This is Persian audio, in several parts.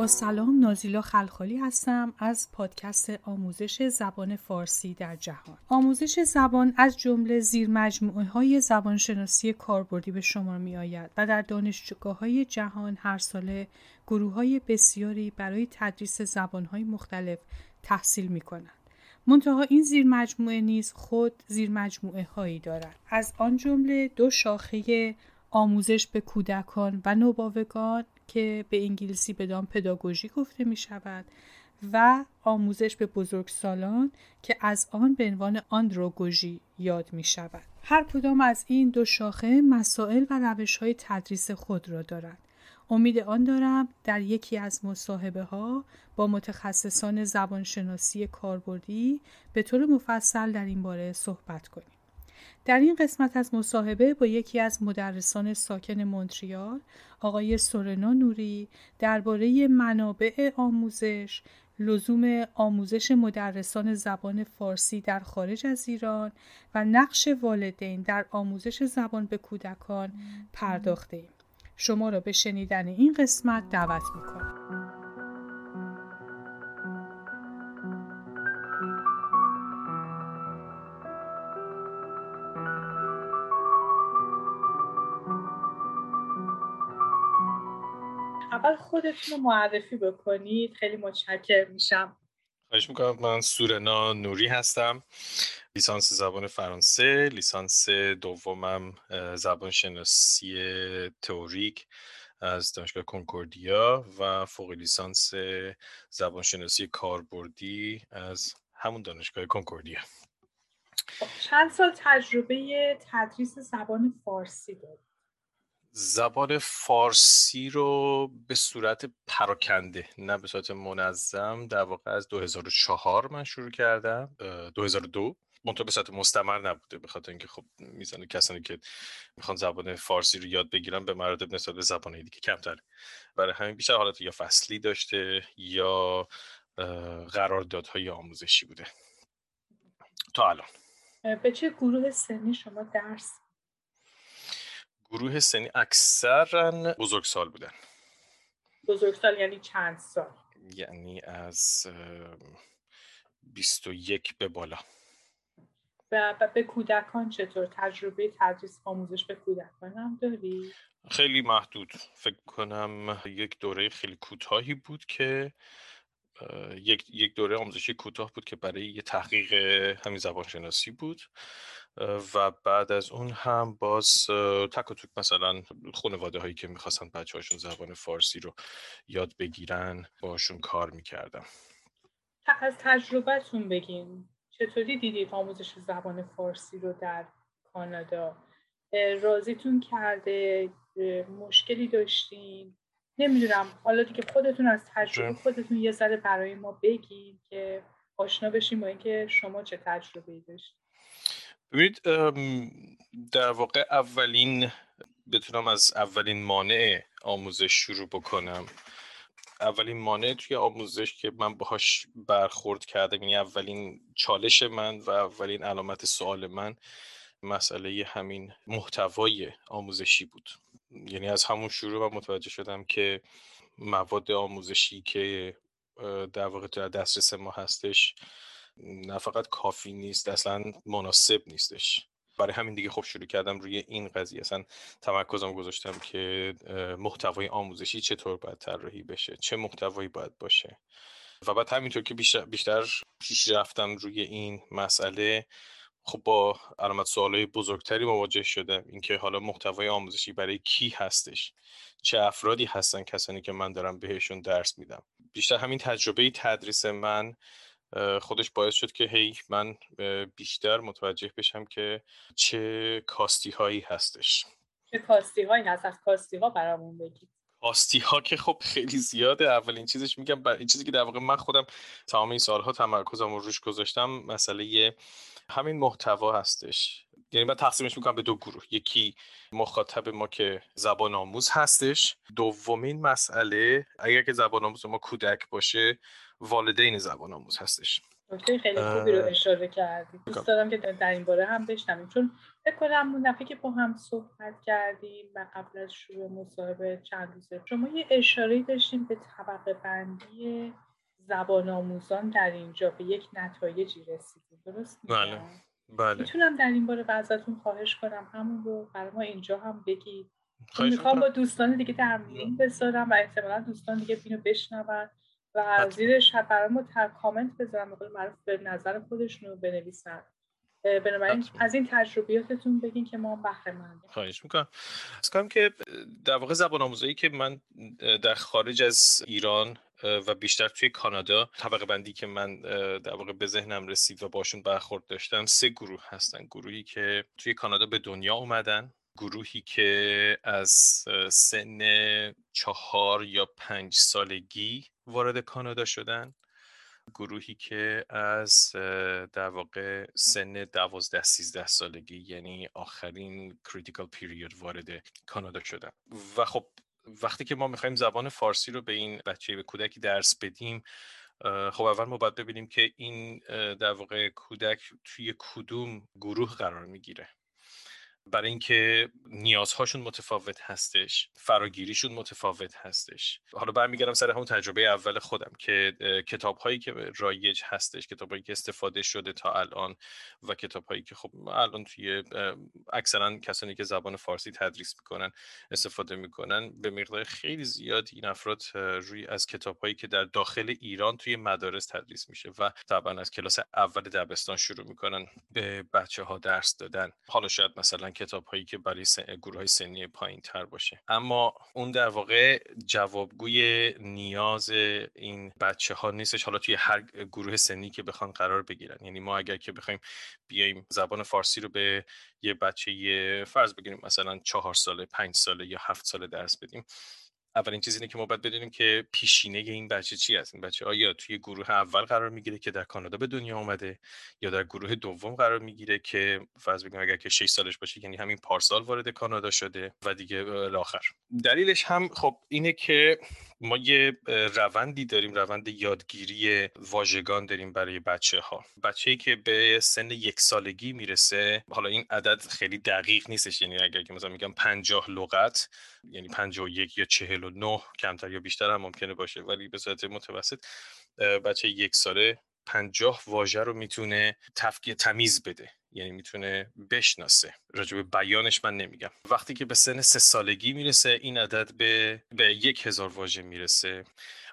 با سلام نازیلا خلخالی هستم از پادکست آموزش زبان فارسی در جهان. آموزش زبان از جمله زیر مجموعه های زبانشناسی کاربردی به شما می آید و در دانشجوگاه های جهان هر ساله گروه های بسیاری برای تدریس زبان های مختلف تحصیل می کنند. منتها این زیر مجموعه نیز خود زیر مجموعه هایی دارد. از آن جمله دو شاخه آموزش به کودکان و نوباوگان که به انگلیسی به دام پداگوژی گفته می شود و آموزش به بزرگسالان که از آن به عنوان آندروگوژی یاد می شود. هر کدام از این دو شاخه مسائل و روش های تدریس خود را دارند. امید آن دارم در یکی از مصاحبه ها با متخصصان زبانشناسی کاربردی به طور مفصل در این باره صحبت کنیم. در این قسمت از مصاحبه با یکی از مدرسان ساکن مونتریال آقای سورنا نوری درباره منابع آموزش لزوم آموزش مدرسان زبان فارسی در خارج از ایران و نقش والدین در آموزش زبان به کودکان پرداخته ایم. شما را به شنیدن این قسمت دعوت می‌کنم. خودتون رو معرفی بکنید. خیلی متشکر میشم. خواهش می‌کنم. من سورنا نوری هستم. لیسانس زبان فرانسه. لیسانس دومم زبان شناسی تئوریک از دانشگاه کنکوردیا و فوق لیسانس زبان شناسی کاربردی از همون دانشگاه کنکوردیا. خب، چند سال تجربه تدریس زبان فارسی دارید؟ زبان فارسی رو به صورت پراکنده نه به صورت منظم در واقع از 2004 من شروع کردم 2002 منطقه به صورت مستمر نبوده به خاطر اینکه خب میزان کسانی که می‌خوان زبان فارسی رو یاد بگیرن به مراتب نسبت به زبان دیگه کمتره. برای همین بیشتر حالت یا فصلی داشته یا قراردادهای آموزشی بوده. تا الان. به چه گروه سنی شما درس گروه سنی اکثرا بزرگسال بودن. بزرگسال یعنی چند سال؟ یعنی از 21 به بالا. و به کودکان چطور؟ تجربه تدریس آموزش به کودکان هم داری؟ خیلی محدود. فکر کنم یک دوره خیلی کوتاهی بود که یک, یک دوره آموزشی کوتاه بود که برای یه تحقیق همین زبان شناسی بود. و بعد از اون هم باز تک و توک مثلا خانواده هایی که می‌خواستن بچه هاشون زبان فارسی رو یاد بگیرن باشون کار می‌کردم. از تجربهتون بگین چطوری دیدید آموزش زبان فارسی رو در کانادا؟ راضیتون کرده؟ مشکلی داشتین؟ نمی‌دونم حالا دیگه خودتون از تجربه خودتون یه ذره برای ما بگین که آشنا بشیم با اینکه شما چه تجربه داشتید ببینید در واقع اولین بتونم از اولین مانع آموزش شروع بکنم. اولین مانع توی آموزش که من باهاش برخورد کردم یعنی اولین چالش من و اولین علامت سوال من مسئله همین محتوای آموزشی بود. یعنی از همون شروع من متوجه شدم که مواد آموزشی که در واقع در دسترس ما هستش نه فقط کافی نیست اصلا مناسب نیستش. برای همین دیگه خب شروع کردم روی این قضیه. اصلا تمرکزم گذاشتم که محتوای آموزشی چطور باید طراحی بشه چه محتوایی باید باشه. و بعد همینطور که بیشتر, بیشتر پیش رفتم روی این مسئله خب با علامت سوالای بزرگتری مواجه شدم. اینکه حالا محتوای آموزشی برای کی هستش؟ چه افرادی هستن کسانی که من دارم بهشون درس میدم؟ بیشتر همین تجربه تدریس من خودش باعث شد که هی من بیشتر متوجه بشم که چه کاستی هایی هستش. چه کاستی هایی هست؟ از کاستی ها برامون بگید. کاستی ها که خب خیلی زیاده. اولین چیزش میگم این چیزی که در واقع من خودم تمام این سالها تمرکزم رو روش گذاشتم مسئله همین محتوا هستش. یعنی من تقسیمش می‌کنم به دو گروه. یکی مخاطب ما که زبان آموز هستش. دومین مسئله اگر که زبان آموز ما کودک باشه والدین زبان آموز هستش. نکته خیلی خوبی رو اشاره کردی. دوست دارم که در این باره هم بشنویم. چون فکر کنم اون دفعه که با هم صحبت کردیم و قبل از شروع مصاحبه چند روزه شما یه اشاره داشتیم به طبقه بندی زبان آموزان در اینجا به یک نتایجی رسیدیم. درست بله. بله. می‌تونم در این باره ازتون خواهش کنم. همون رو برای ما اینجا هم بگید. می‌خوام با دوستان دیگه در میون بذارم و احتمالا دوستان دیگه اینو بشنون. و زیرش برای ما کامنت بذارم به معروف به نظر خودشون رو بنویسن. بنابراین از این تجربیاتتون بگین که ما بهره خواهش می‌کنم. از کنم که در واقع زبان آموزایی که من در خارج از ایران و بیشتر توی کانادا طبقه بندی که من در واقع به ذهنم رسید و باشون برخورد داشتم سه گروه هستن. گروهی که توی کانادا به دنیا اومدن. گروهی که از سن چهار یا پنج سالگی وارد کانادا شدن. گروهی که از در واقع سن دوازده سیزده سالگی یعنی آخرین کریتیکال پیریود وارد کانادا شدن. و خب وقتی که ما می‌خوایم زبان فارسی رو به این بچه به کودکی درس بدیم خب اول ما باید ببینیم که این در واقع کودک توی کدوم گروه قرار می‌گیره. برای اینکه نیازهاشون متفاوت هستش فراگیریشون متفاوت هستش. حالا برمیگردم سر همون تجربه اول خودم که کتاب هایی که رایج هستش کتاب هایی که استفاده شده تا الان و کتاب هایی که خب الان توی اکثرا کسانی که زبان فارسی تدریس می‌کنن استفاده می‌کنن به مقدار خیلی زیاد این افراد روی از کتاب هایی که در داخل ایران توی مدارس تدریس میشه و طبعا از کلاس اول دبستان شروع می‌کنن به بچه ها درس دادن. حالا شاید مثلا کتاب هایی که برای گروه های سنی پایین تر باشه. اما اون در واقع جوابگوی نیاز این بچه ها نیستش. حالا توی هر گروه سنی که بخوان قرار بگیرن. یعنی ما اگر که بخوایم بیایم زبان فارسی رو به یه بچه یه فرض بگیریم. مثلا چهار ساله پنج ساله یا هفت ساله درس بدیم. اولین چیز اینه که ما باید بدونیم که پیشینه این بچه چی هست. این بچه آیا توی گروه اول قرار می‌گیره که در کانادا به دنیا آمده یا در گروه دوم قرار می‌گیره که فرض بگیم اگر که 6 سالش باشه یعنی همین پارسال وارد کانادا شده و دیگه الاخر دلیلش هم خب اینه که ما یه روندی داریم روند یادگیری واژگان داریم برای بچه ها بچه که به سن یک سالگی می‌رسه حالا این عدد خیلی دقیق نیستش یعنی اگر که مثلا میگم 50 لغت یعنی 51 یا 49 کمتر یا بیشتر هم ممکنه باشه ولی به صورت متوسط بچه یک ساله پنجاه واژه رو می‌تونه تفکیه تمیز بده. یعنی می‌تونه بشناسه. راجع به بیانش من نمیگم. وقتی که به سن سه سالگی می‌رسه این عدد به, به یک هزار واژه می‌رسه.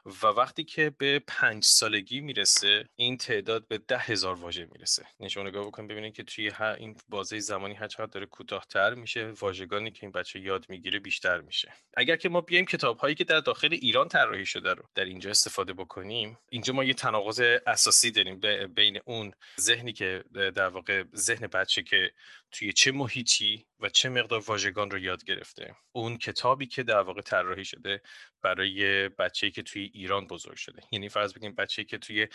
و وقتی که به پنج سالگی می‌رسه این تعداد به ده هزار واژه می‌رسه. شما نگاه بکنید ببینید که توی هر این بازه زمانی هر چقدر داره کوتاهتر میشه واژگانی که این بچه یاد می‌گیره بیشتر میشه. اگر که ما بیایم کتاب هایی که در داخل ایران طراحی شده رو در اینجا استفاده بکنیم اینجا ما یه تناقض اساسی داریم بین اون ذهنی که در واقع ذهن بچه که توی چه محیطی و چه مقدار واژگان رو یاد گرفته. اون کتابی که در واقع طراحی شده برای بچه‌ای که توی ایران بزرگ شده. یعنی فرض بگیم بچه‌ای که توی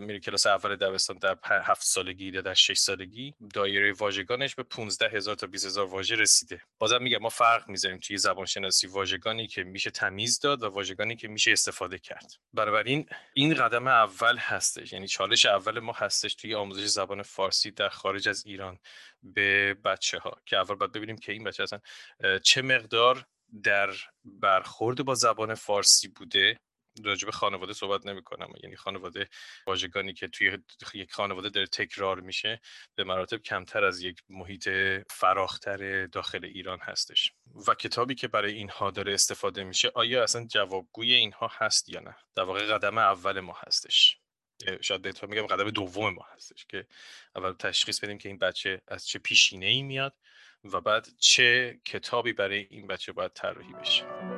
میره کلاس اول دبستان در هفت سالگی یا در 6 سالگی دایره واژگانش به 15 هزار تا 20 هزار واژه رسیده. بازم میگم ما فرق می‌ذاریم توی زبان شناسی واژگانی که میشه تمیز داد و واژگانی که میشه استفاده کرد. بنابراین این قدم اول هستش. یعنی چالش اول ما هستش توی آموزش زبان فارسی در خارج از ایران. به بچه ها که اول باید ببینیم که این بچه اصلا چه مقدار در برخورد با زبان فارسی بوده. راجع به خانواده صحبت نمی کنم یعنی خانواده واژگانی که توی یک خانواده داره تکرار میشه به مراتب کمتر از یک محیط فراختر داخل ایران هستش. و کتابی که برای اینها داره استفاده میشه آیا اصلا جوابگوی اینها هست یا نه؟ در واقع قدم اول ما هستش. شاید بهتر میگم قدم دوم ما هستش که اول تشخیص بدیم که این بچه از چه پیشینه ای میاد و بعد چه کتابی برای این بچه باید طراحی بشه.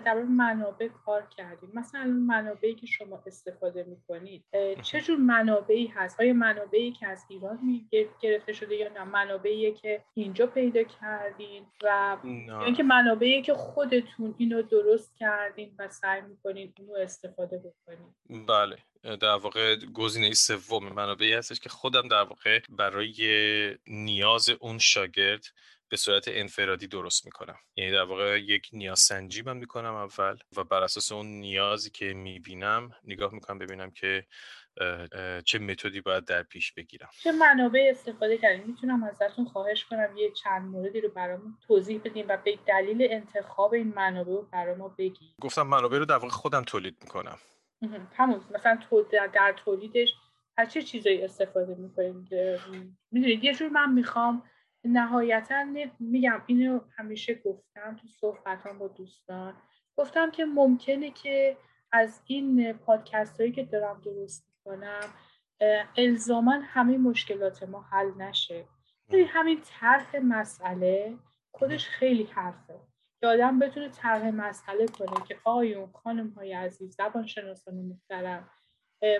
در منابع کار کردید مثلا منابعی که شما استفاده می‌کنید چه جور منابعی هست؟ آیا منابعی که از ایران گرفته شده یا نه؟ منابعی که اینجا پیدا کردین و اینکه منابعی که خودتون اینو درست کردین و سعی می‌کنید اونو استفاده بکنید بله. در واقع گزینه سوم منابعی هستش که خودم در واقع برای نیاز اون شاگرد به صورت انفرادی درست می‌کنم. یعنی در واقع یک نیاز سنجی من می‌کنم اول و بر اساس اون نیازی که می‌بینم نگاه می‌کنم ببینم که چه متدی باید در پیش بگیرم. چه منابع استفاده کردیم می‌تونم ازتون خواهش کنم یه چند موردی رو برامون توضیح بدیم و به دلیل انتخاب این منابع رو برای ما بگید گفتم منابع رو در واقع خودم تولید می‌کنم. همون مثلا در تولیدش از چه چیزایی استفاده می‌کنیم می‌دونید یه جور من می‌خوام نهایتا میگم اینو همیشه گفتم تو صحبتان با دوستان. گفتم که ممکنه که از این پادکست هایی که دارم درست می‌کنم الزاما همه مشکلات ما حل نشه. همین طرح مسئله خودش خیلی حرفه. که آدم بتونه طرح مسئله کنه که آقایون خانم های عزیز زبان شناسان محترم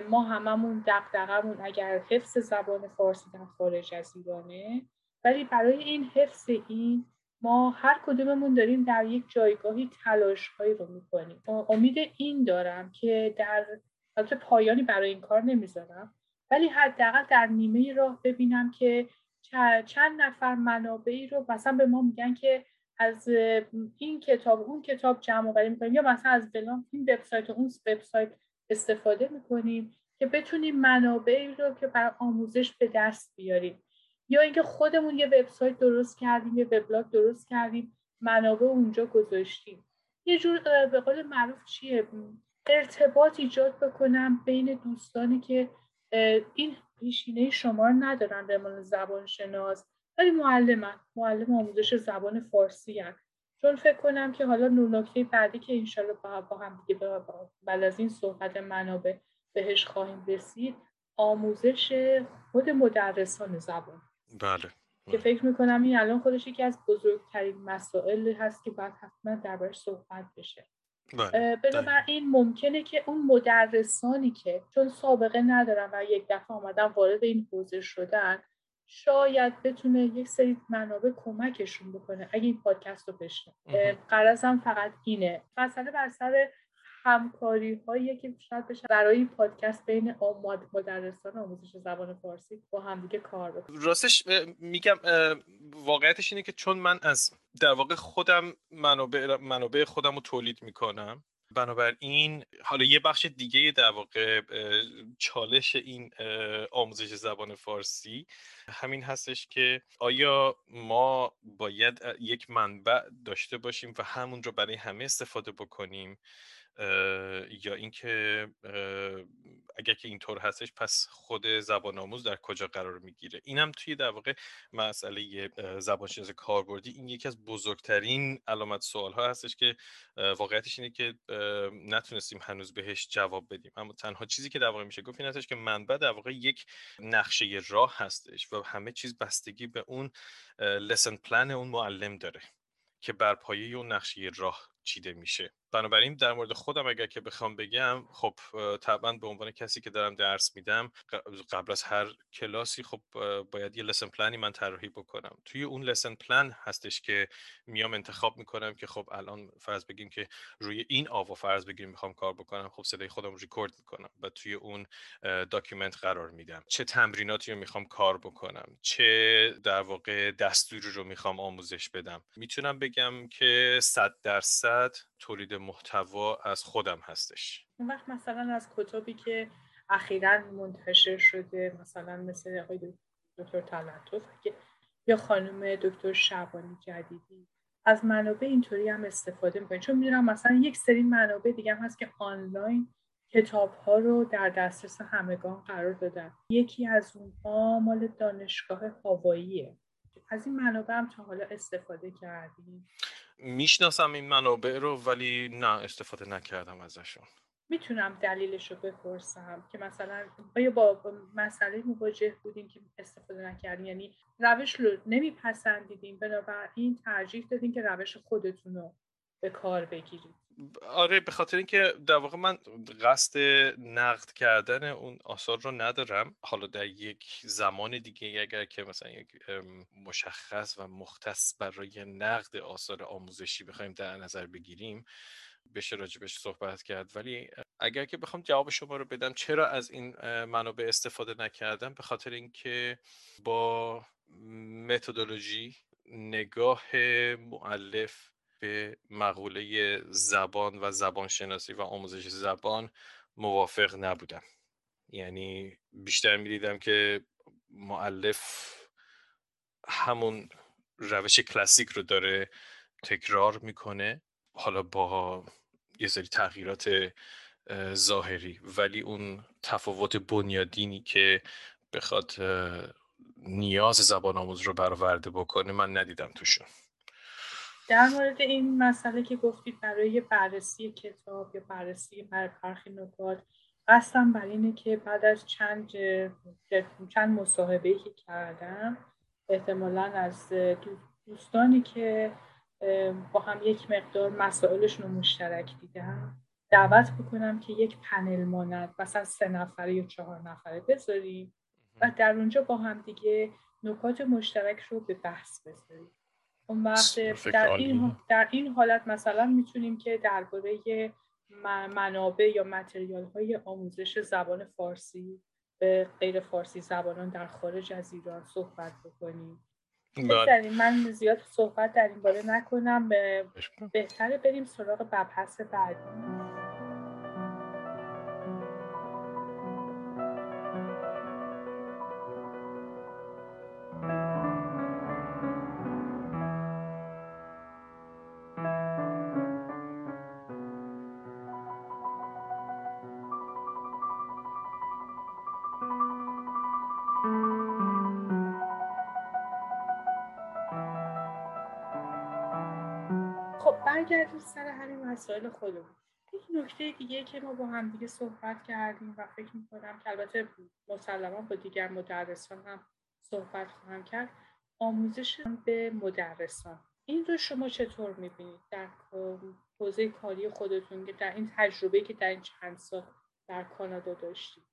ما هممون دقدقمون اگر حفظ زبان فارسی در خارج از ایرانه ولی برای این حفظ این ما هر کدوممون داریم در یک جایگاهی تلاش هایی رو می‌کنیم. امید این دارم که در البته پایانی برای این کار نمی‌ذارم ولی حداقل در نیمه راه ببینم که چند نفر منابعی رو مثلا به ما میگن که از این کتاب اون کتاب جمع آوری می‌کنیم یا مثلا از فلان این وبسایت اون وبسایت استفاده می‌کنیم که بتونیم منابعی رو که برای آموزش به دست بیاریم. یا اینکه خودمون یه وبسایت درست کردیم یه وبلاگ درست کردیم منابع اونجا گذاشتیم. یه جور به قول معروف چیه؟ ارتباط ایجاد بکنم بین دوستانی که این پیشینه شما رو ندارن به عنوان زبان شناس ولی معلمن. معلم آموزش زبان فارسی هن. چون فکر کنم که حالا نکته بعدی که انشالله با هم دیگه بعد از این صحبت منابع بهش خواهیم رسید آموزش خود مدرسان زبان. بله. که فکر می‌کنم این الان خودش یکی از بزرگترین مسائل هست که باید حتما دربارش صحبت بشه. بله. بنابراین ممکنه که اون مدرسانی که چون سابقه ندارن و یک دفعه آمدن وارد این حوزه شدن شاید بتونه یک سری منابع کمکشون بکنه. اگه این پادکست رو بشنن قرضم فقط اینه. مسئله بر سر همکاری هایی که شاید بشه برای پادکست بین مدرسان آموزش زبان فارسی با همدیگه کار بکنیم. راستش میگم واقعیتش اینه که چون من از در واقع خودم منابع, منابع خودم رو تولید می‌کنم بنابراین حالا یه بخش دیگه در واقع چالش این آموزش زبان فارسی همین هستش که آیا ما باید یک منبع داشته باشیم و همون رو برای همه استفاده بکنیم؟ یا اینکه اگر که اینطور هستش پس خود زبان آموز در کجا قرار می‌گیره؟ اینم توی در واقع مسئله زبانشناسی کاربردی. این یکی از بزرگترین علامت سوال ها هستش که واقعیتش اینه که نتونستیم هنوز بهش جواب بدیم. اما تنها چیزی که در واقع میشه گفت این هستش که منبع در واقع یک نقشه راه هستش و همه چیز بستگی به اون لسن پلان اون معلم داره که بر پایه اون نقشه راه چیده میشه. بنابراین در مورد خودم اگر که بخوام بگم خب طبعا به عنوان کسی که دارم درس میدم قبل از هر کلاسی خب باید یه lesson plan ی من طراحی بکنم. توی اون lesson plan هستش که میام انتخاب می‌کنم که خب الان فرض بگیم که روی این آوا فرض بگیم می‌خوام کار بکنم خب صدای خودم ریکورد می‌کنم و توی اون document قرار میدم. چه تمریناتی رو می‌خوام کار بکنم؟ چه در واقع دستوری رو می‌خوام آموزش بدم؟ می‌تونم بگم که 100 درصد تولید محتوا از خودم هستش. اون وقت مثلا از کتابی که اخیرا منتشر شده مثلا مثل آقای دکتر تلطف یا خانم دکتر شبانی جدیدی. از منابع اینطوری هم استفاده می‌کنید چون می‌دونم مثلا یک سری منابع دیگه هم هست که آنلاین کتاب ها رو در دسترس همگان قرار دادن. یکی از اونها مال دانشگاه هاواییه از این منابع هم تا حالا استفاده کردیم. می‌شناسم این منابع رو ولی نه استفاده نکردم ازشون. می‌تونم دلیلش رو بپرسم که مثلا آیا با مسئله مواجه بودیم که استفاده نکردیم یعنی روش رو نمیپسندیدیم بنابراین ترجیح دادیم که روش خودتون رو به کار بگیرید. آره به خاطر اینکه در واقع من قصد نقد کردن اون آثار رو ندارم. حالا در یک زمان دیگه اگر که مثلا یک مشخص و مختص برای نقد آثار آموزشی بخوایم در نظر بگیریم بشه راجبش صحبت کرد. ولی اگر که بخوام جواب شما رو بدم چرا از این منابع استفاده نکردم؟ به خاطر اینکه با متدولوژی نگاه معلف به مقوله زبان و زبانشناسی و آموزش زبان موافق نبودم. یعنی بیشتر می‌دیدم که معلف همون روش کلاسیک رو داره تکرار می‌کنه حالا با یه سری تغییرات ظاهری. ولی اون تفاوت بنیادینی که بخواد نیاز زبان آموز رو برآورده بکنه من ندیدم توشون. در مورد این مسئله که گفتید برای بررسی کتاب یا بررسی برخی نکات قصدم بر اینه که بعد از چند چند مصاحبه که کردم احتمالا از دوستانی که با هم یک مقدار مسائلشون رو مشترک دیدم دعوت بکنم که یک پنل مانند مثلا سه نفره یا چهار نفره بذاریم و در اونجا با هم دیگه نکات مشترک رو به بحث بذاریم. اون وقت در این, در این حالت مثلا می‌تونیم که درباره منابع یا متریال های آموزش زبان فارسی به غیر فارسی زبانان در خارج از ایران صحبت بکنیم. بله. من زیاد صحبت در این باره نکنم بهتره بریم سراغ بحث بعدی. برگردیم سر همین مسائل خودمون. یک نکته دیگه که ما با هم دیگه صحبت کردیم و فکر می‌کنم که البته مسلما با دیگر مدرسان هم صحبت خواهم کرد آموزش به مدرسان. این رو شما چطور می‌بینید؟ در حوزه کاری خودتون که در این تجربه که در این چند سال در کانادا داشتید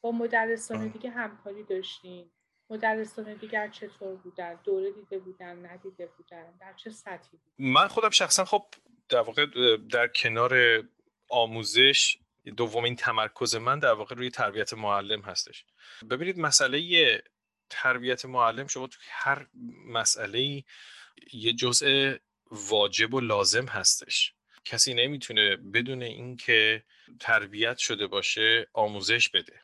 با مدرسان دیگه همکاری داشتین؟ مدرسان دیگر چطور بودن؟ دوره دیده بودن ندیده بودن؟ در چه سطحی بودن؟ من خودم شخصا خب در واقع در کنار آموزش دومین تمرکز من در واقع روی تربیت معلم هستش. ببینید مسئله تربیت معلم شما تو هر مسئله یه جزء واجب و لازم هستش. کسی نمی‌تونه بدون اینکه تربیت شده باشه آموزش بده.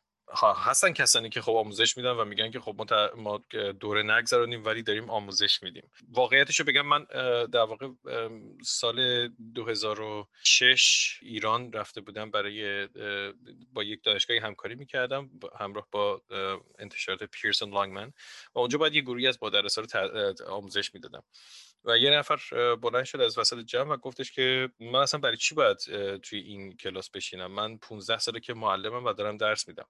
هستن کسانی که خب آموزش میدن و میگن که خب ما, ما دوره نگذرونیم ولی داریم آموزش میدیم. واقعیتش رو بگم من در واقع سال 2006 ایران رفته بودم برای با یک دانشگاهی همکاری می‌کردم همراه با انتشارات پیرسون لانگمن و اونجا باید یه گروهی از مدرسا رو آموزش می‌دادم. و یه نفر بلند شد از وسط جمع و گفتش که من اصلا برای چی باید توی این کلاس بشینم؟ من 15 ساله که معلمم و دارم درس میدم.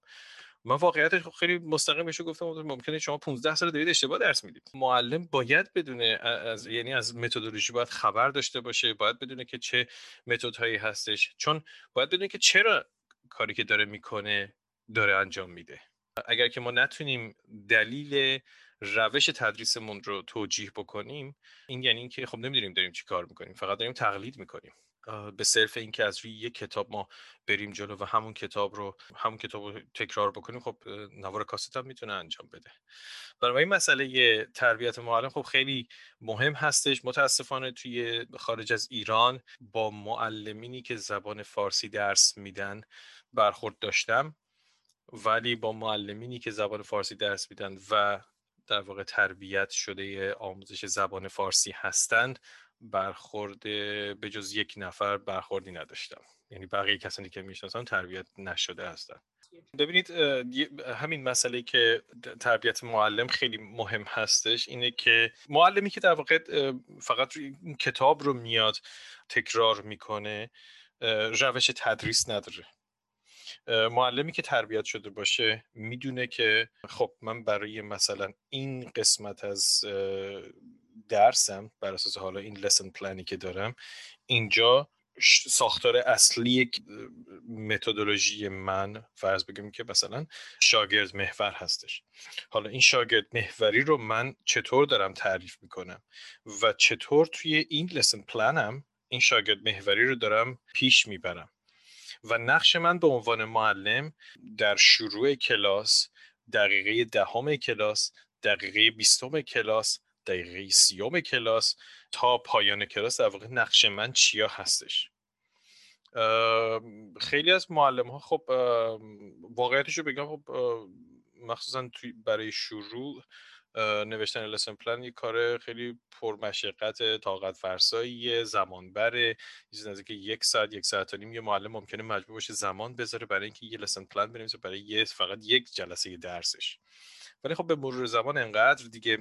من واقعیتش خیلی مستقیم بهش گفتم ممکنه شما 15 سال دارید اشتباه درس می‌دید. معلم باید بدونه از یعنی از متدولوژی باید خبر داشته باشه باید بدونه که چه متدهایی هستش. چون باید بدونه که چرا کاری که داره می‌کنه داره انجام میده. اگر که ما نتونیم دلیل روش تدریسمون رو توجیه بکنیم این یعنی اینکه خب نمی‌دونیم داریم چی کار می‌کنیم فقط داریم تقلید می‌کنیم. به صرف اینکه از روی یک کتاب ما بریم جلو و همون کتاب رو همون کتاب رو تکرار بکنیم خب نوار کاست هم می‌تونه انجام بده. برای این مسئله تربیت معلم خب خیلی مهم هستش. متاسفانه توی خارج از ایران با معلمینی که زبان فارسی درس میدن برخورد داشتم ولی با معلمینی که زبان فارسی درس میدن و در واقع تربیت شده آموزش زبان فارسی هستند برخورد به جز یک نفر برخوردی نداشتم. یعنی بقیه کسانی که می‌شناسم تربیت نشده هستند ببینید همین مسئله که تربیت معلم خیلی مهم هستش اینه که معلمی که در واقع فقط این کتاب رو میاد تکرار می‌کنه روش تدریس نداره. معلمی که تربیت شده باشه می‌دونه که خب من برای مثلا این قسمت از درسم بر اساس حالا این لسن پلانی که دارم اینجا ساختار اصلی متدولوژی من فرض بگیم که مثلا شاگرد محور هستش. حالا این شاگرد محوری رو من چطور دارم تعریف می‌کنم و چطور توی این لسن پلانم این شاگرد محوری رو دارم پیش می‌برم. و نقش من به عنوان معلم در شروع کلاس دقیقه دهم کلاس دقیقه بیستم کلاس دقیقه سیوم کلاس تا پایان کلاس در واقع نقش من چیا هستش. خیلی از معلم ها خب واقعیتش رو بگم خب مخصوصا برای شروع نوشتن لسن پلان یه کار خیلی پرمشقت طاقت فرسایی زمان بره چیزی نزدیک یک ساعت یک ساعت و نیم یه معلم ممکنه مجبور باشه زمان بذاره برای اینکه یه لسن پلان بنویسه برای یه فقط یک جلسه درسش. ولی خب به مرور زمان انقدر دیگه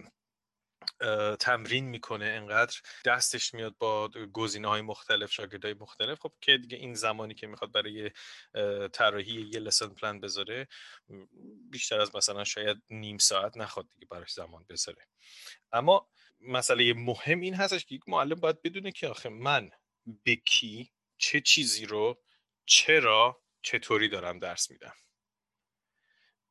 تمرین می‌کنه انقدر دستش میاد با گزینه های مختلف شاگردهای مختلف. خب که دیگه این زمانی که می‌خواد برای طراحی یه لسن پلان بذاره بیشتر از مثلا شاید نیم ساعت نخواد دیگه براش زمان بذاره. اما مسئله مهم این هستش که یک معلم باید بدونه که آخه من به کی چه چیزی رو چرا چطوری دارم درس میدم.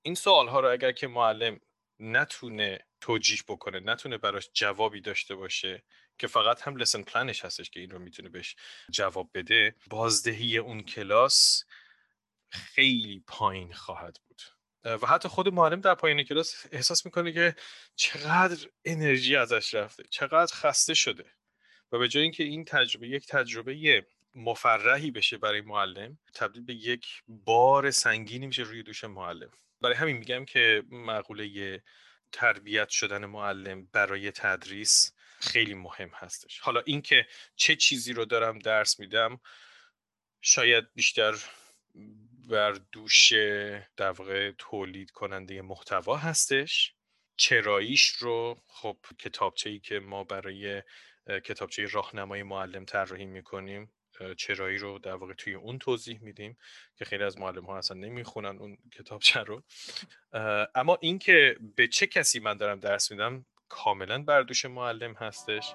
این سوال ها رو اگر که معلم نتونه توجیح بکنه نتونه براش جوابی داشته باشه که فقط هم لسن پلنش هستش که این رو می‌تونه بهش جواب بده بازدهی اون کلاس خیلی پایین خواهد بود. و حتی خود معلم در پایین کلاس احساس می‌کنه که چقدر انرژی ازش رفته چقدر خسته شده. و به جای اینکه این تجربه یک تجربه مفرحی بشه برای معلم تبدیل به یک بار سنگینی میشه روی دوش معلم. برای همین میگم که مقوله تربیت شدن معلم برای تدریس خیلی مهم هستش. حالا اینکه چه چیزی رو دارم درس میدم شاید بیشتر بر دوش در تولید کننده محتوا هستش. چراییش رو خب کتابچه ای که ما برای کتابچه راهنمای معلم طراحی می‌کنیم چرایی رو در واقع توی اون توضیح میدیم که خیلی از معلم ها اصلا نمی‌خونن اون کتابچه رو. اما اینکه به چه کسی من دارم درس میدم کاملا بر دوش معلم هستش.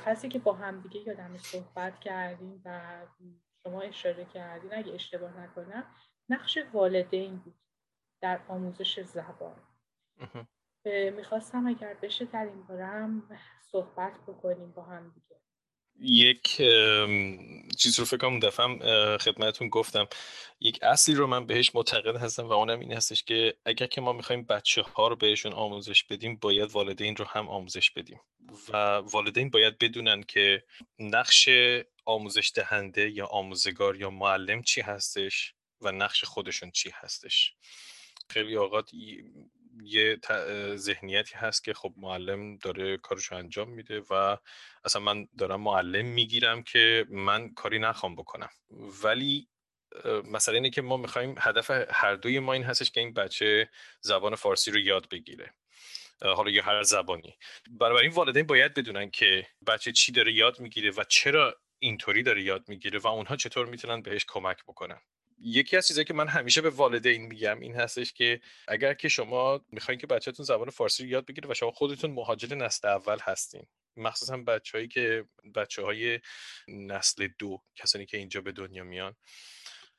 مبحثی که با هم دیگه یادم صحبت کردیم و شما اشاره کردین. اگه اشتباه نکنم نقش والدین بود در آموزش زبان. می‌خواستم اگر بشه در این بارم صحبت بکنیم با هم دیگه یک چیز رو فکر کنم دفعه خدمتون گفتم. یک اصلی رو من بهش معتقد هستم و اونم این هستش که اگر که ما می‌خوایم بچه ها رو بهشون آموزش بدیم باید والدین رو هم آموزش بدیم. و والدین باید بدونن که نقش آموزش دهنده یا آموزگار یا معلم چی هستش و نقش خودشون چی هستش. خیلی اوقات یه ذهنیتی هست که خب معلم داره کارشو انجام میده و اصلا من دارم معلم می‌گیرم که من کاری نخوام بکنم. ولی مثلا اینه که ما می‌خوایم هدف هر دوی ما این هستش که این بچه زبان فارسی رو یاد بگیره. حالا یا هر زبانی. این والدین باید بدونن که بچه چی داره یاد می‌گیره و چرا اینطوری داره یاد می‌گیره و اونها چطور می‌تونن بهش کمک بکنن. یکی از چیزایی که من همیشه به والدین میگم این هستش که اگر که شما می‌خواین که بچهتون زبان فارسی یاد بگیره و شما خودتون مهاجر نسل اول هستین. مخصوصا بچههایی که بچه های نسل دو کسانی که اینجا به دنیا میان.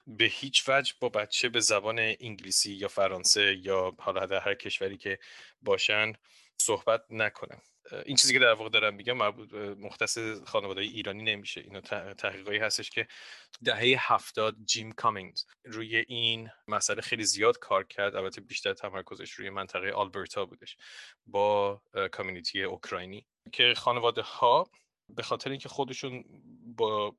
به هیچ وجه با بچه به زبان انگلیسی یا فرانسه یا حالا در هر کشوری که باشن صحبت نکنم. این چیزی که در واقع دارم میگم مربوط مختص خانواده ایرانی نمیشه. اینا تحقیقایی هستش که دهه هفتاد جیم کامینگز روی این مسئله خیلی زیاد کار کرد. البته بیشتر تمرکزش روی منطقه آلبرتا بودش با کامیونیتی اوکراینی که خانواده ها به خاطر اینکه خودشون با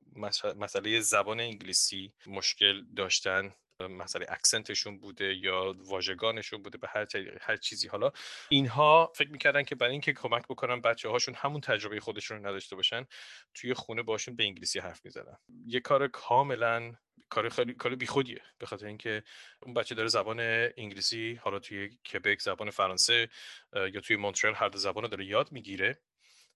مسئله زبان انگلیسی مشکل داشتن مثلا اکسنتشون بوده یا واژگانشون بوده به هر, هر چیزی. حالا اینها فکر می‌کردن که برای اینکه کمک بکنن بچه هاشون همون تجربه خودشون رو نداشته باشن توی خونه باشون به انگلیسی حرف می‌زنن. یه کار کاملا کار خیلی کار بیخودیه. به خاطر اینکه اون بچه داره زبان انگلیسی حالا توی کبک زبان فرانسه یا توی مونترل هر دو زبان رو داره یاد می‌گیره.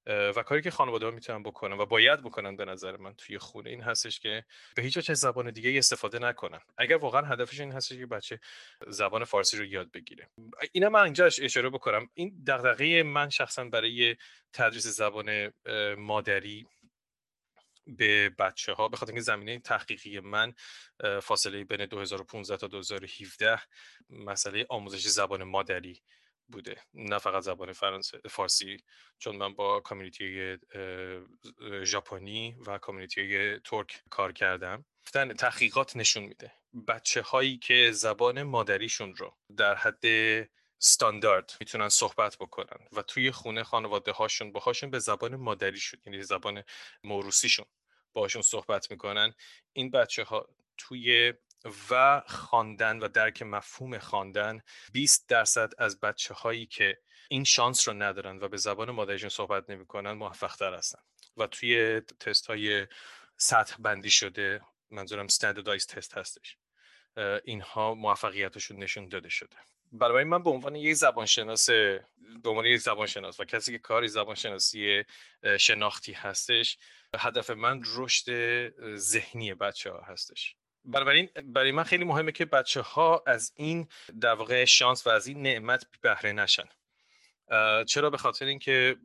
و کاری که خانواده ها می‌تونن بکنن و باید بکنن به نظر من توی خونه این هستش که به هیچ وجه زبان دیگه استفاده نکنن. اگر واقعا هدفش این هستش که بچه زبان فارسی رو یاد بگیره. اینا من اینجا اشاره بکنم. این دغدغه من شخصا برای تدریس زبان مادری به بچه ها به خاطر اینکه زمینه تحقیقی من فاصله بین 2015 تا 2017 مسئله آموزش زبان مادری بوده. نه فقط زبان فرانسه فارسی چون من با کامیونیتی ژاپنی و کامیونیتی ترک کار کردم. تحقیقات نشون میده. بچه هایی که زبان مادریشون رو در حد استاندارد می‌تونن صحبت بکنن و توی خونه خانواده هاشون باهاشون به زبان مادریشون یعنی زبان موروسیشون باشون صحبت می‌کنن این بچه ها توی و خواندن و درک مفهوم خواندن 20 درصد از بچه هایی که این شانس رو ندارن و به زبان مادریشون صحبت نمی‌کنن موفق تر هستن. و توی تست های سطح بندی شده منظورم استندردایز تست هستش اینها موفقیتشون نشون داده شده. برای من به عنوان یک زبانشناس به عنوان یک زبانشناس و کسی که کاری زبانشناسی شناختی هستش هدف من رشد ذهنی بچه ها هستش. بنابراین برای من خیلی مهمه که بچه ها از این در واقع شانس و از این نعمت بهره نشن. چرا؟ به خاطر اینکه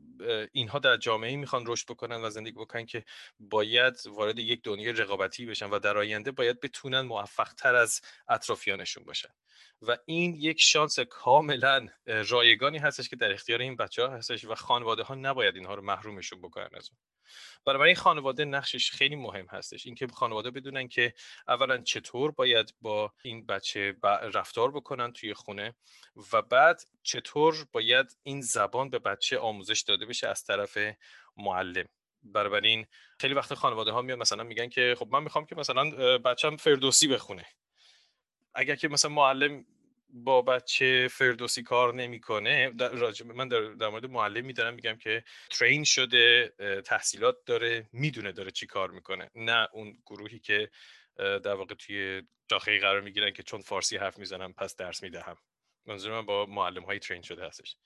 اینها در جامعه می‌خوان رشد بکنن و زندگی بکنن که باید وارد یک دنیای رقابتی بشن و در آینده باید بتونن موفق تر از اطرافیانشون باشن. و این یک شانس کاملا رایگانی هستش که در اختیار این بچه ها هستش و خانواده ها نباید اینها رو محرومشون بکنن از اون. برای خانواده نقشش خیلی مهم هستش. اینکه خانواده بدونن که اولا چطور باید با این بچه رفتار بکنن توی خونه و بعد چطور باید این زبان به بچه آموزش داده بشه از طرف معلم. بنابراین خیلی وقت خانواده ها میاد مثلا میگن که خب من می‌خوام که مثلا بچم فردوسی بخونه. اگر که مثلا معلم با بچه فردوسی کار نمی‌کنه من در, در مورد معلم میدارم میگم که ترین شده تحصیلات داره می‌دونه داره چی کار می‌کنه. نه اون گروهی که در واقع توی شاخه قرار می‌گیرن که چون فارسی حرف می‌زنم پس درس می‌دهم. منظور من با معلم های ترین شده هستش.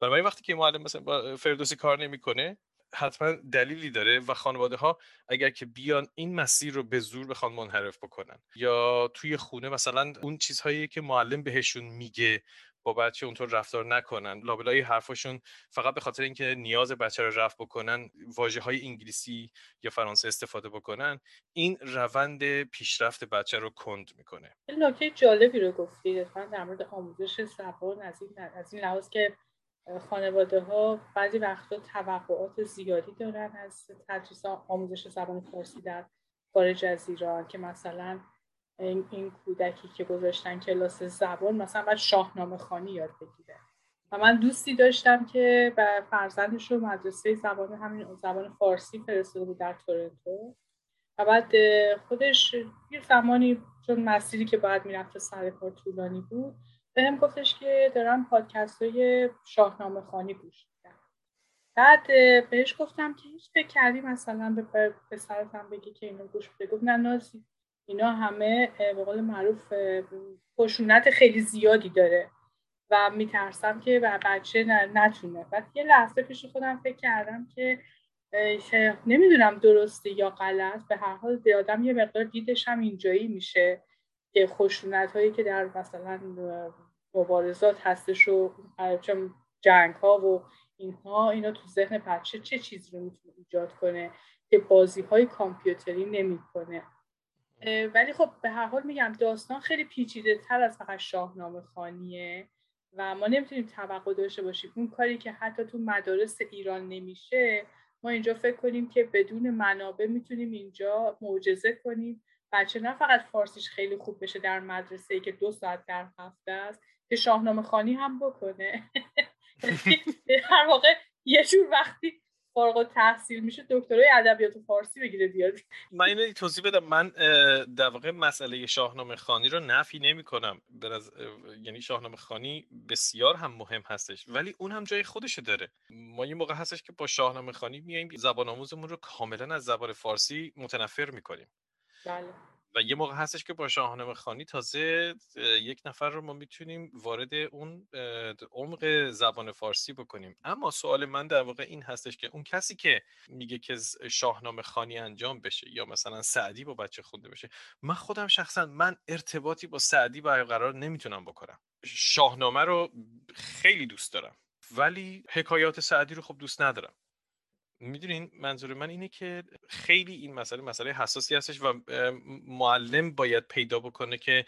برای وقتی که معلم مثلا با فردوسی کار نمی‌کنه حتما دلیلی داره و خانواده ها اگر که بیان این مسیر رو به زور بخوان منحرف بکنن. یا توی خونه مثلا اون چیزهایی که معلم بهشون میگه با بچه اونطور رفتار نکنن. لابلای حرفاشون فقط به خاطر اینکه نیاز بچه رو رفت بکنن واجه های انگلیسی یا فرانسه استفاده بکنن این روند پیشرفت بچه رو کند می‌کنه. نکته جالبی رو گفتی در مورد آموزش زبان از این از این لحاظ که خانواده ها بعضی وقتا توقعات زیادی دارن از تدریس آموزش زبان فارسی در خارج از ایران که مثلا این, این کودکی که گذاشتن کلاس زبان مثلا باید شاهنامه خانی یاد بگیره. و من دوستی داشتم که فرزندش رو مدرسه زبان همین زبان فارسی فرستاده بود در تورنتو. و بعد خودش یه زمانی چون مسیری که باید می‌رفته سر کار طولانی بود بهم گفتش که دارم پادکست های شاهنامه خانی گوش میدم بعد بهش گفتم که هیچ فکر کردی مثلا به پسرتم بگی که اینو گوش بده. گفت نه نازی اینا همه به قول معروف خشونت خیلی زیادی داره و میترسم که بچه نتونه. بعد یه لحظه پیش خودم فکر کردم که نمی‌دونم درسته یا غلط. به هر حال به آدم یه مقدار دیدش هم اینجایی میشه که خشونت هایی که در مثلا مبارزات هستش و جنگ ها و اینها اینا تو ذهن بچه چه چیزی رو می‌تونه ایجاد کنه که بازی های کامپیوتری نمی‌کنه؟ ولی خب به هر حال میگم داستان خیلی پیچیده تر از فقط شاهنامه خانیه و ما نمی‌تونیم توقع داشته باشیم. اون کاری که حتی تو مدارس ایران نمیشه ما اینجا فکر کنیم که بدون منابع می‌تونیم اینجا معجزه کنیم. بچه نه فقط فارسیش خیلی خوب بشه در مدرسه ای که دو ساعت در هفته است که شاهنامه خانی هم بکنه. در واقع یه جور وقتی فارغ التحصیل میشه دکترای ادبیات فارسی بگیره بیاد. من اینو توضیح بدم. من در واقع مسئله شاهنامه خانی رو نفی نمی کنم. یعنی شاهنامه خانی بسیار هم مهم هستش. ولی اون هم جای خودشو داره. ما یه موقع هستش که با شاهنامه خانی میایم زبان آموزمون رو کاملا از زبان فارسی متنفر می‌کنیم. بله. و یه موقع هستش که با شاهنامه خانی تازه یک نفر رو ما می‌تونیم وارد اون عمق زبان فارسی بکنیم. اما سوال من در واقع این هستش که اون کسی که میگه که شاهنامه خانی انجام بشه یا مثلا سعدی با بچه خونده بشه من خودم شخصا من ارتباطی با سعدی برقرار نمی‌تونم بکنم. شاهنامه رو خیلی دوست دارم ولی حکایات سعدی رو خب دوست ندارم. می‌دونین منظور من اینه که خیلی این مسئله مسئله حساسی هستش و معلم باید پیدا بکنه که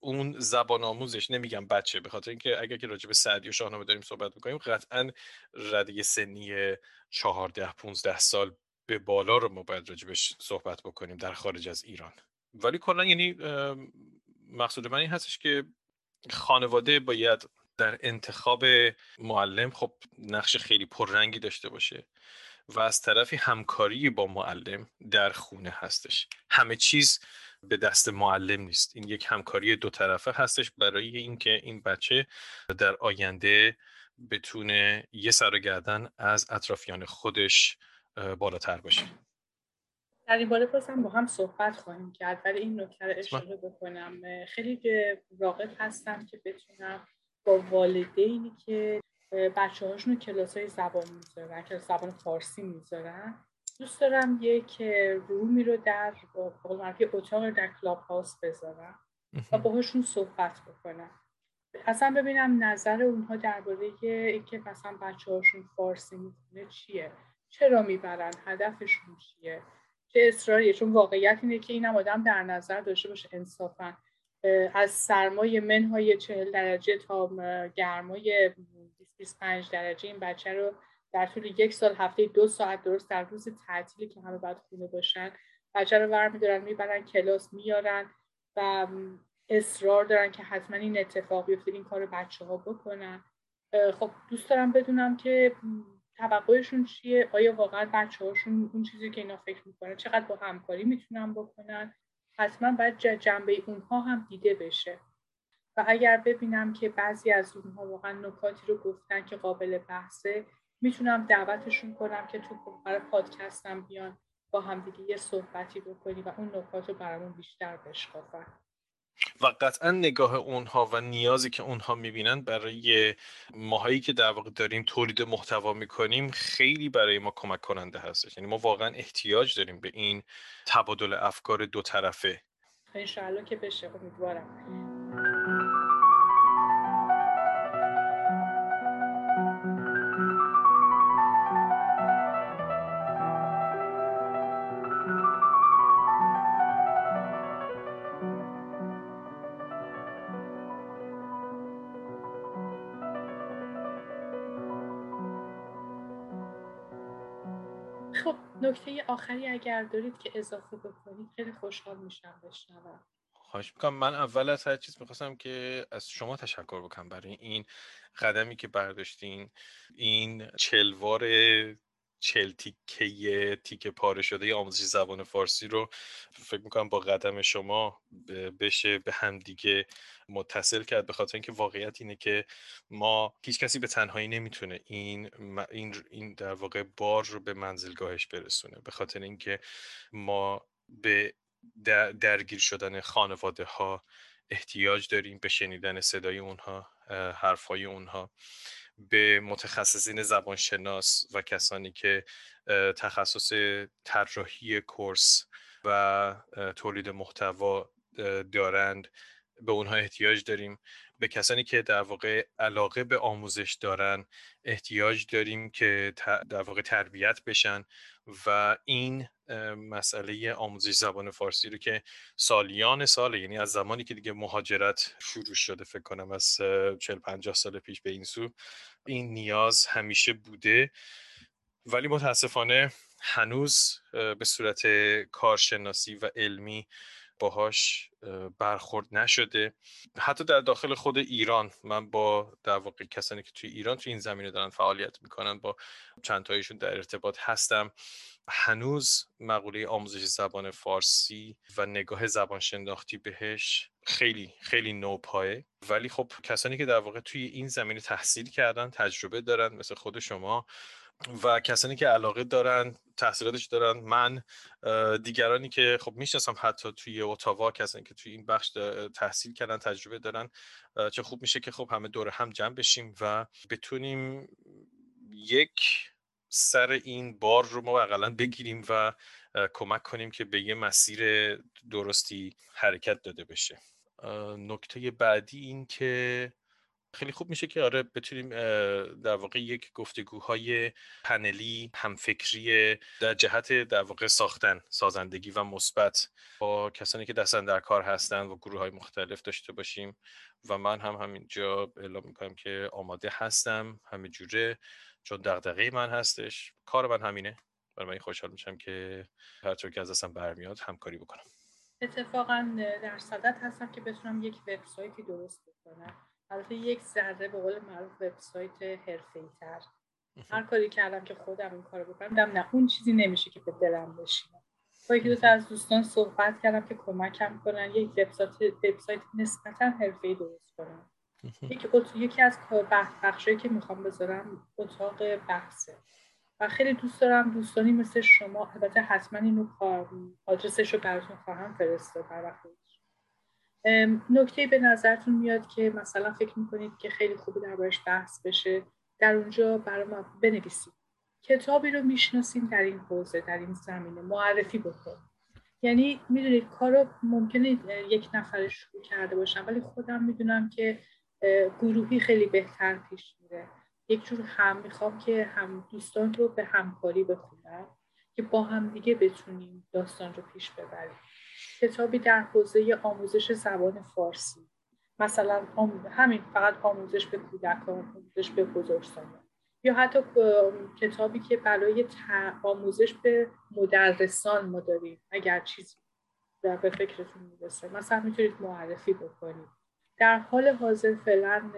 اون زبان آموزش نمیگم بچه به خاطر اینکه اگر که راجع به سعدی و شاهنامه داریم صحبت می‌کنیم قطعا رده سنی 14 15 سال به بالا رو ما باید راجبش صحبت بکنیم در خارج از ایران. ولی کلا یعنی مقصود من این هستش که خانواده باید در انتخاب معلم خب نقش خیلی پررنگی داشته باشه. و از طرفی همکاری با معلم در خونه هستش. همه چیز به دست معلم نیست. این یک همکاری دو طرفه هستش. برای اینکه این بچه در آینده بتونه یه سر گردن از اطرافیان خودش بالاتر باشه. در این باره هم با هم صحبت خواهیم کرد. ولی این نکته رو اشاره بکنم. خیلی راقب هستم که بتونم با والدینی که بچه هاشون کلاس های زبان می‌ذارن کلاس زبان فارسی می‌ذارن. دوست دارم یک رومی رو در قول اتاق در کلاب هاوس بذارم و باهاشون صحبت بکنم. اصلا ببینم نظر اونها درباره اینکه مثلا بچه هاشون فارسی می‌تونه چیه. چرا می‌برن؟ هدفشون چیه؟ چه اصراریه چون واقعیت اینه که اینم آدم در نظر داشته باشه انصافا. از سرمای منهای چهل درجه تا گرمای 25 درجه این بچه رو در طول یک سال هفته دو ساعت درست در روز تعطیلی که همه باید خونه باشن بچه رو برمیدارن می‌برن کلاس میارن و اصرار دارن که حتما این اتفاق بیفته این کار بچه ها بکنن خب دوست دارم بدونم که توقعشون چیه؟ آیا واقعا بچه هاشون اون چیزی که اینا فکر می‌کنن چقدر با همکاری می‌تونن بکنن؟ حتما باید جنبه اونها هم دیده بشه. و اگر ببینم که بعضی از اونها واقعا نکاتی رو گفتن که قابل بحثه می‌تونم دعوتشون کنم که تو برای پادکستم بیان با همدیگه یه صحبتی بکنی و اون نکات رو برامون بیشتر بشکافن و قطعا نگاه اونها و نیازی که اونها می‌بینن برای ماهایی که در واقع داریم تولید محتوا می‌کنیم خیلی برای ما کمک کننده هستش. یعنی ما واقعا احتیاج داریم به این تبادل افکار دو طرفه. انشاءالله که بشه. امیدوارم. نکته آخری اگر دارید که اضافه بکنید خیلی خوشحال میشم بشنوم. خواهش می‌کنم. من اول از هر چیز می‌خواستم که از شما تشکر بکنم برای این قدمی که برداشتین این چلوار چل تیکه تیکه پاره شده آموزش زبان فارسی رو فکر می‌کنم با قدم شما بشه به همدیگه متصل کرد. به خاطر اینکه واقعیت اینه که ما هیچ کسی به تنهایی نمی‌تونه این این این در واقع بار رو به منزلگاهش برسونه. به خاطر اینکه ما به درگیر شدن خانواده ها احتیاج داریم به شنیدن صدای اونها حرفای اونها. به متخصصین زبانشناس و کسانی که تخصص طراحی کورس و تولید محتوا دارند به اونها احتیاج داریم. به کسانی که در واقع علاقه به آموزش دارن احتیاج داریم که در واقع تربیت بشن و این مسئله آموزش زبان فارسی رو که سالیان سال یعنی از زمانی که دیگه مهاجرت شروع شده فکر کنم از 40 50 سال پیش به این سو این نیاز همیشه بوده. ولی متاسفانه هنوز به صورت کارشناسی و علمی باهاش برخورد نشده. حتی در داخل خود ایران من با در واقع کسانی که توی ایران توی این زمینه دارن فعالیت می‌کنن با چند تایشون در ارتباط هستم. هنوز مقوله آموزش زبان فارسی و نگاه زبان شناختی بهش خیلی خیلی نوپایه. ولی خب کسانی که در واقع توی این زمینه تحصیل کردن تجربه دارن مثل خود شما و کسانی که علاقه دارن تحصیلاتش دارن من دیگرانی که خب می‌شناسم حتی توی اتاوا کسانی که توی این بخش تحصیل کردن تجربه دارن چه خوب میشه که خب همه دور هم جمع بشیم و بتونیم یک سر این بار رو ما اقلا بگیریم و کمک کنیم که به یه مسیر درستی حرکت داده بشه. نکته بعدی این که خیلی خوب میشه که آره بتونیم در واقع یک گفتگوهای پنلی همفکری در جهت در واقع ساختن سازندگی و مثبت با کسانی که دستن در کار هستن و گروه های مختلف داشته باشیم. و من هم همینجا اعلام می‌کنم که آماده هستم همه جوره چون دغدغه من هستش. کار من همینه. برای من خوشحال میشم که هر که از دستم برمیاد همکاری بکنم. اتفاقا در صدت هستم که بتونم یک وبسایتی درست بکنم. البته یک ذره به قول معروف وبسایت حرفه‌ای‌تر. هر کاری کردم که خودم این کارو بکنم دم نه اون چیزی نمیشه که به دلم بشینه. با یکی دو از دوستان صحبت کردم که کمکم کنن یک وبسایت وبسایت نسبتا حرفه‌ای درست کنم یکی یکی از بخشایی که می‌خوام بذارم اتاق بحثه. و خیلی دوست دارم دوستانی مثل شما البته حتما اینو آدرسش رو براتون خواهم فرستاد بر وقت. نکته به نظرتون میاد که مثلا فکر می‌کنید که خیلی خوبه دربارش بحث بشه. در اونجا برای ما بنویسید. کتابی رو می‌شناسیم در این حوزه در این زمینه. معرفی بکنید یعنی می‌دونید کار رو ممکنه یک نفر شروع کرده باشم ولی خودم می‌دونم که گروهی خیلی بهتر پیش میره. یک جور هم می‌خوام که هم دوستان رو به همکاری بخونم که با هم دیگه بتونیم داستان رو پیش ببریم. کتابی در حوزه آموزش زبان فارسی. مثلا همین فقط آموزش به کودکان آموزش به بزرگسالان. یا حتی کتابی که برای آموزش به مدرسان ما داریم اگر چیزی به فکرتون می‌رسه. مثلا می‌تونید معرفی بکنید. در حال حاضر فعلا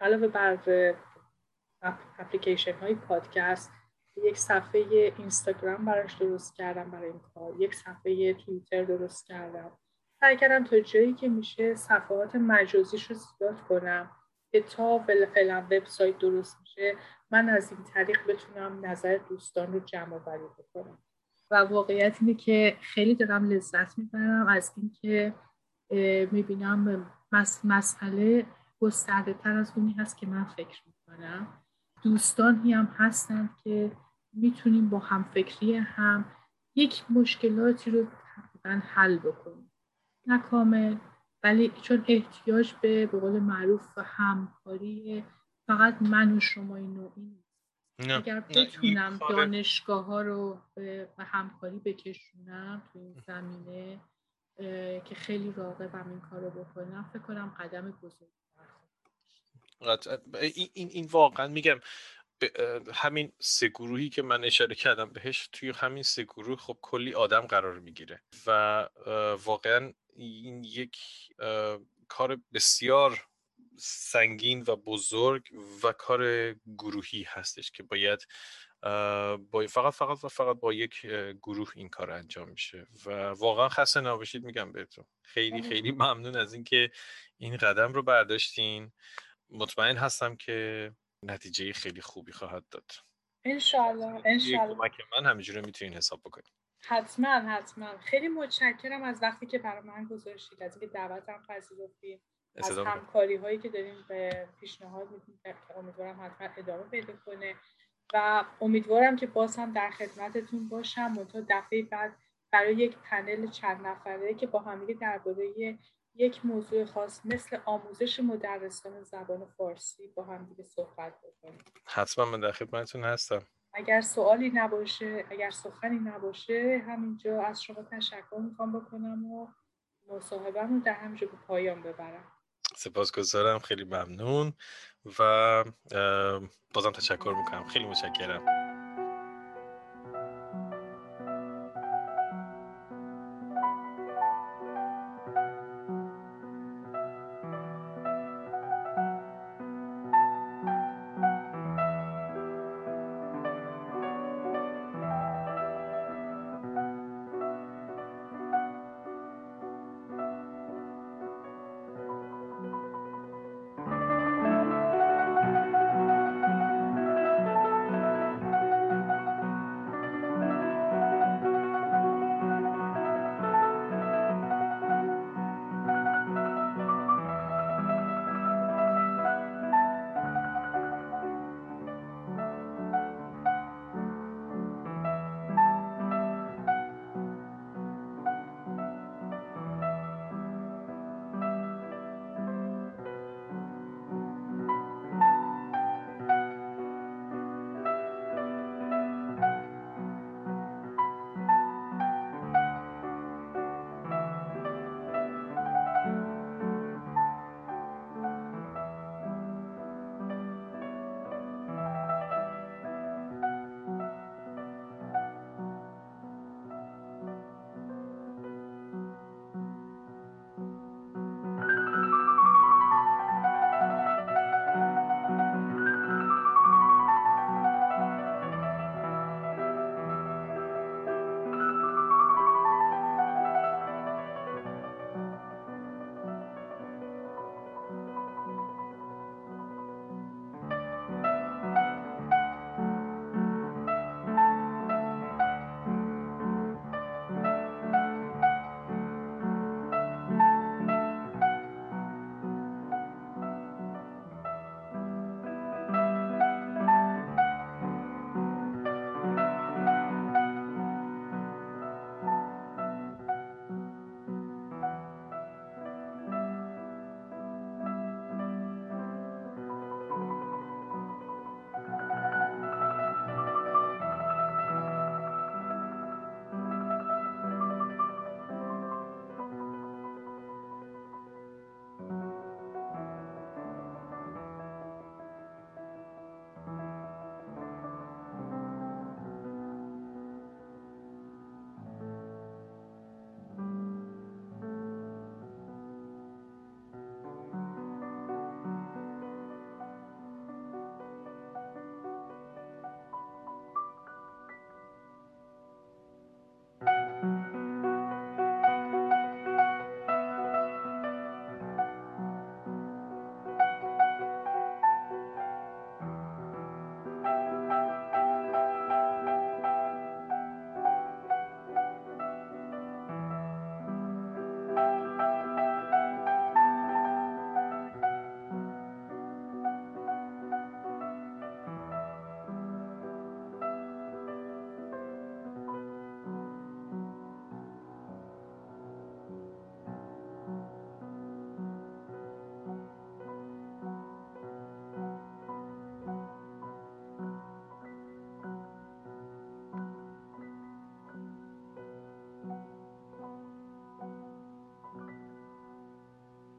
علاوه بر اپلیکیشن های پادکست یک صفحه اینستاگرام براش درست کردم برای این کار. یک صفحه توییتر درست کردم. سعی کردم تا جایی که میشه صفحات مجازیش رو زیاد کنم. که تا فعلا وبسایت درست میشه. من از این طریق بتونم نظر دوستان رو جمع بری بکنم. و واقعیت اینه که خیلی دارم لذت می‌برم از اینکه می‌بینم مسئله گسترده تر از اونی هست که من فکر می‌کنم. دوستانی هم هستند که می‌تونیم با همفکری هم یک مشکلاتی رو تقریبا حل بکنیم. نه کامل ولی چون احتیاج به به قول معروف و همکاری فقط من و شما این نوعی نیست. اگر بتونم دانشگاه ها رو به همکاری بکشونم تو این زمینه که خیلی راقبم این کار رو بکنم فکر کنم قدم بزرگی این, این, این واقعا میگم همین سه گروهی که من اشاره کردم بهش توی همین سه گروه خب کلی آدم قرار می‌گیره و واقعا این یک کار بسیار سنگین و بزرگ و کار گروهی هستش که باید با فقط فقط و فقط با یک گروه این کار انجام میشه و واقعا خسته نباشید میگم بهتون. خیلی خیلی ممنون از اینکه این قدم رو برداشتین. مطمئن هستم که نتیجه خیلی خوبی خواهد داد. انشالله انشالله کمک من همینجوری می‌تونین حساب بکنید حتما حتما. خیلی متشکرم از وقتی که برای من گذاشتید از اینکه دعوتم پذیرفتید از همکاری هایی که داریم به پیشنهاد میدیم که امیدوارم حتما ادامه پیدا کنه. و امیدوارم که باز هم در خدمتتون باشم. منتها دفعه بعد برای یک پنل چند نفره که با همدیگه درباره یک موضوع خاص مثل آموزش مدرسان زبان فارسی با هم دیگه صحبت بکنیم. حتما من در خدمتتون هستم. اگر سوالی نباشه اگر سخنی نباشه همینجا از شما تشکر می‌خوام بکنم و مصاحبه رو در همینجا به پایان ببرم. سپاسگزارم. خیلی ممنون و بازم تشکر می‌کنم. خیلی متشکرم.